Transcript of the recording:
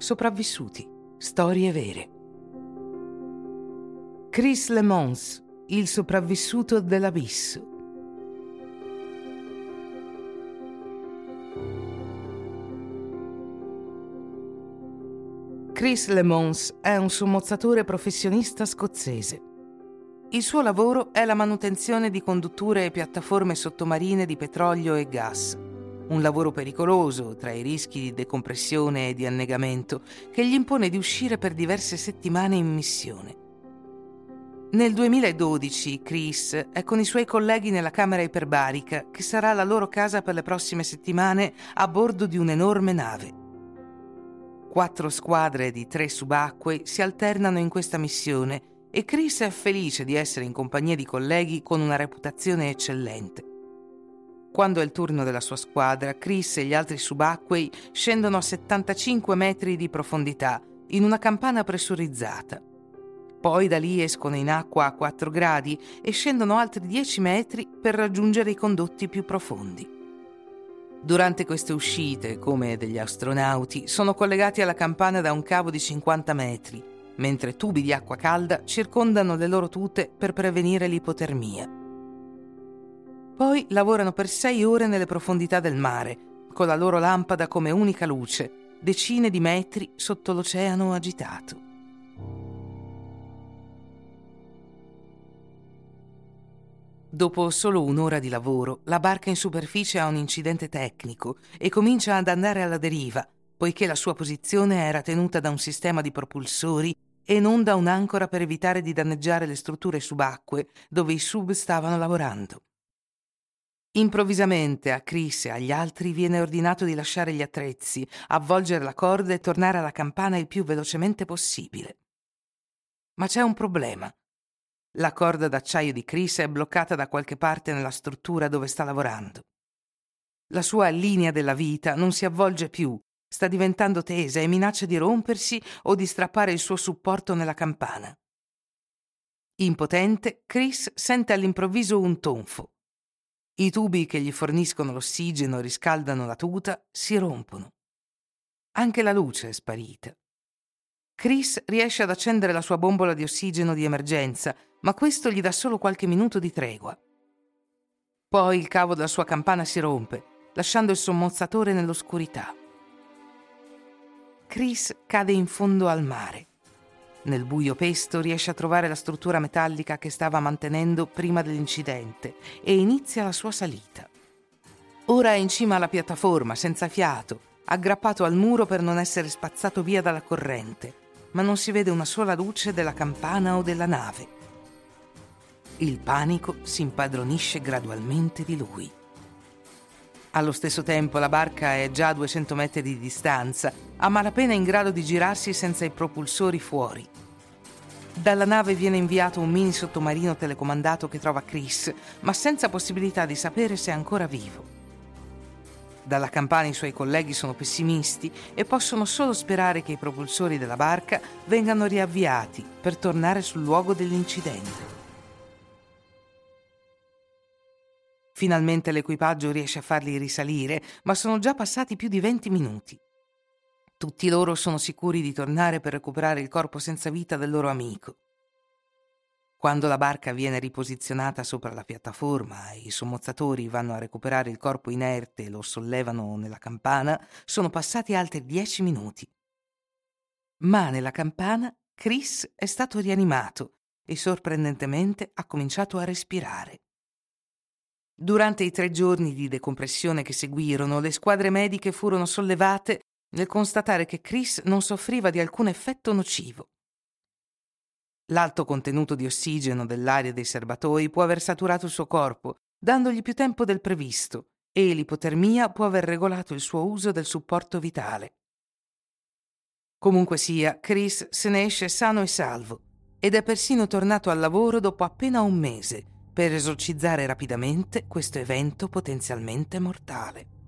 Sopravvissuti. Storie vere. Chris Lemons, il sopravvissuto dell'abisso. Chris Lemons è un sommozzatore professionista scozzese. Il suo lavoro è la manutenzione di condutture e piattaforme sottomarine di petrolio e gas un lavoro pericoloso tra i rischi di decompressione e di annegamento che gli impone di uscire per diverse settimane in missione. Nel 2012 Chris è con i suoi colleghi nella camera iperbarica che sarà la loro casa per le prossime settimane a bordo di un'enorme nave. Quattro squadre di tre subacquei si alternano in questa missione e Chris è felice di essere in compagnia di colleghi con una reputazione eccellente. Quando è il turno della sua squadra, Chris e gli altri subacquei scendono a 75 metri di profondità in una campana pressurizzata. Poi da lì escono in acqua a 4 gradi e scendono altri 10 metri per raggiungere i condotti più profondi. Durante queste uscite, come degli astronauti, sono collegati alla campana da un cavo di 50 metri, mentre tubi di acqua calda circondano le loro tute per prevenire l'ipotermia. Poi lavorano per sei ore nelle profondità del mare, con la loro lampada come unica luce, decine di metri sotto l'oceano agitato. Dopo solo un'ora di lavoro, la barca in superficie ha un incidente tecnico e comincia ad andare alla deriva, poiché la sua posizione era tenuta da un sistema di propulsori e non da un'ancora per evitare di danneggiare le strutture subacquee dove i sub stavano lavorando. Improvvisamente a Chris e agli altri viene ordinato di lasciare gli attrezzi, avvolgere la corda e tornare alla campana il più velocemente possibile. Ma c'è un problema. La corda d'acciaio di Chris è bloccata da qualche parte nella struttura dove sta lavorando. La sua linea della vita non si avvolge più, sta diventando tesa e minaccia di rompersi o di strappare il suo supporto nella campana. Impotente, Chris sente all'improvviso un tonfo. I tubi che gli forniscono l'ossigeno riscaldano la tuta si rompono. Anche la luce è sparita. Chris riesce ad accendere la sua bombola di ossigeno di emergenza, ma questo gli dà solo qualche minuto di tregua. Poi il cavo della sua campana si rompe, lasciando il sommozzatore nell'oscurità. Chris cade in fondo al mare. Nel buio pesto riesce a trovare la struttura metallica che stava mantenendo prima dell'incidente e inizia la sua salita. Ora è in cima alla piattaforma, senza fiato, aggrappato al muro per non essere spazzato via dalla corrente, ma non si vede una sola luce della campana o della nave. Il panico si impadronisce gradualmente di lui. Allo stesso tempo la barca è già a 200 metri di distanza, a malapena in grado di girarsi senza i propulsori fuori. Dalla nave viene inviato un mini sottomarino telecomandato che trova Chris, ma senza possibilità di sapere se è ancora vivo. Dalla campana i suoi colleghi sono pessimisti e possono solo sperare che i propulsori della barca vengano riavviati per tornare sul luogo dell'incidente. Finalmente l'equipaggio riesce a farli risalire, ma sono già passati più di 20 minuti. Tutti loro sono sicuri di tornare per recuperare il corpo senza vita del loro amico. Quando la barca viene riposizionata sopra la piattaforma e i sommozzatori vanno a recuperare il corpo inerte e lo sollevano nella campana, sono passati altri dieci minuti. Ma nella campana Chris è stato rianimato e sorprendentemente ha cominciato a respirare. Durante i tre giorni di decompressione che seguirono, le squadre mediche furono sollevate nel constatare che Chris non soffriva di alcun effetto nocivo. L'alto contenuto di ossigeno dell'aria dei serbatoi può aver saturato il suo corpo, dandogli più tempo del previsto, e l'ipotermia può aver regolato il suo uso del supporto vitale. Comunque sia, Chris se ne esce sano e salvo ed è persino tornato al lavoro dopo appena un mese per esorcizzare rapidamente questo evento potenzialmente mortale.